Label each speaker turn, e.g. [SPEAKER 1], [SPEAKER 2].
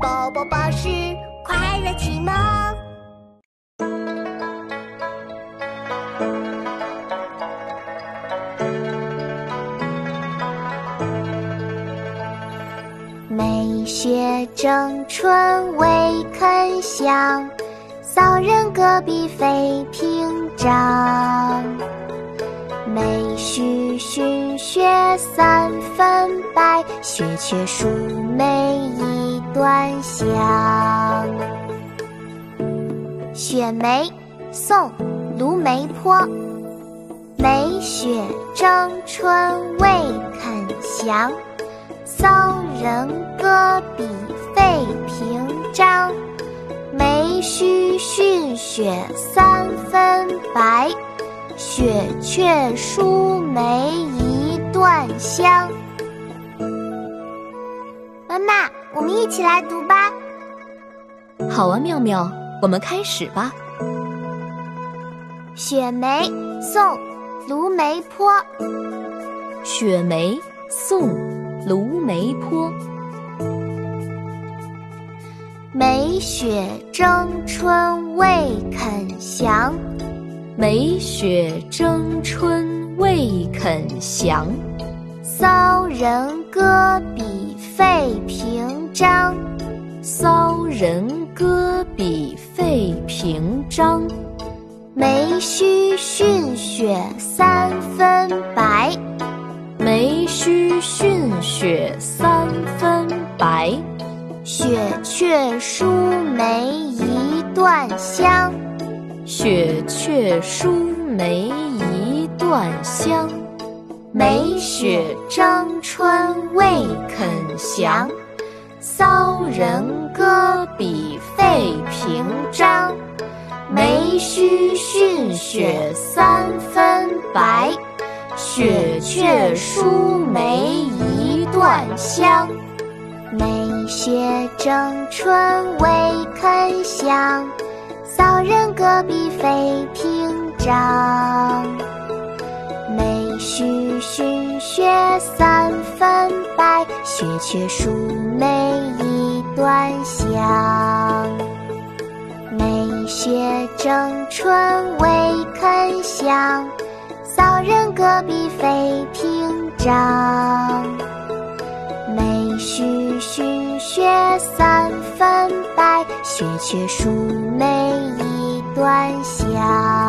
[SPEAKER 1] 宝宝巴士快乐启蒙。梅雪争春未肯降，骚人阁笔费评章。梅须逊雪三分白，雪却输梅一段香。雪梅，宋·卢梅坡。梅雪争春未肯降，骚人阁笔费评章。梅须逊雪三分白。雪却输梅一段香。们一起来读吧。
[SPEAKER 2] 好啊，妙妙，我们开始吧。
[SPEAKER 1] 雪梅，宋·卢梅坡。
[SPEAKER 2] 雪梅，宋·卢梅坡。
[SPEAKER 1] 梅雪争春未肯降。
[SPEAKER 2] 梅雪争春未肯降，
[SPEAKER 1] 骚人阁笔费评章。
[SPEAKER 2] 骚人阁笔费评章。
[SPEAKER 1] 梅须逊雪三分白。
[SPEAKER 2] 梅须逊雪三分白。
[SPEAKER 1] 雪却输梅一段香。
[SPEAKER 2] 雪却输梅一段香，
[SPEAKER 1] 梅雪争春未肯降，骚人阁笔费评章。梅须逊雪三分白，雪却输梅一段香。梅雪争春未肯降。骚人阁笔费评章，须逊雪三分白，雪却输梅一段香。梅雪争春未肯降，骚人阁笔费评章。梅须逊雪三分白。雪却输梅一段香。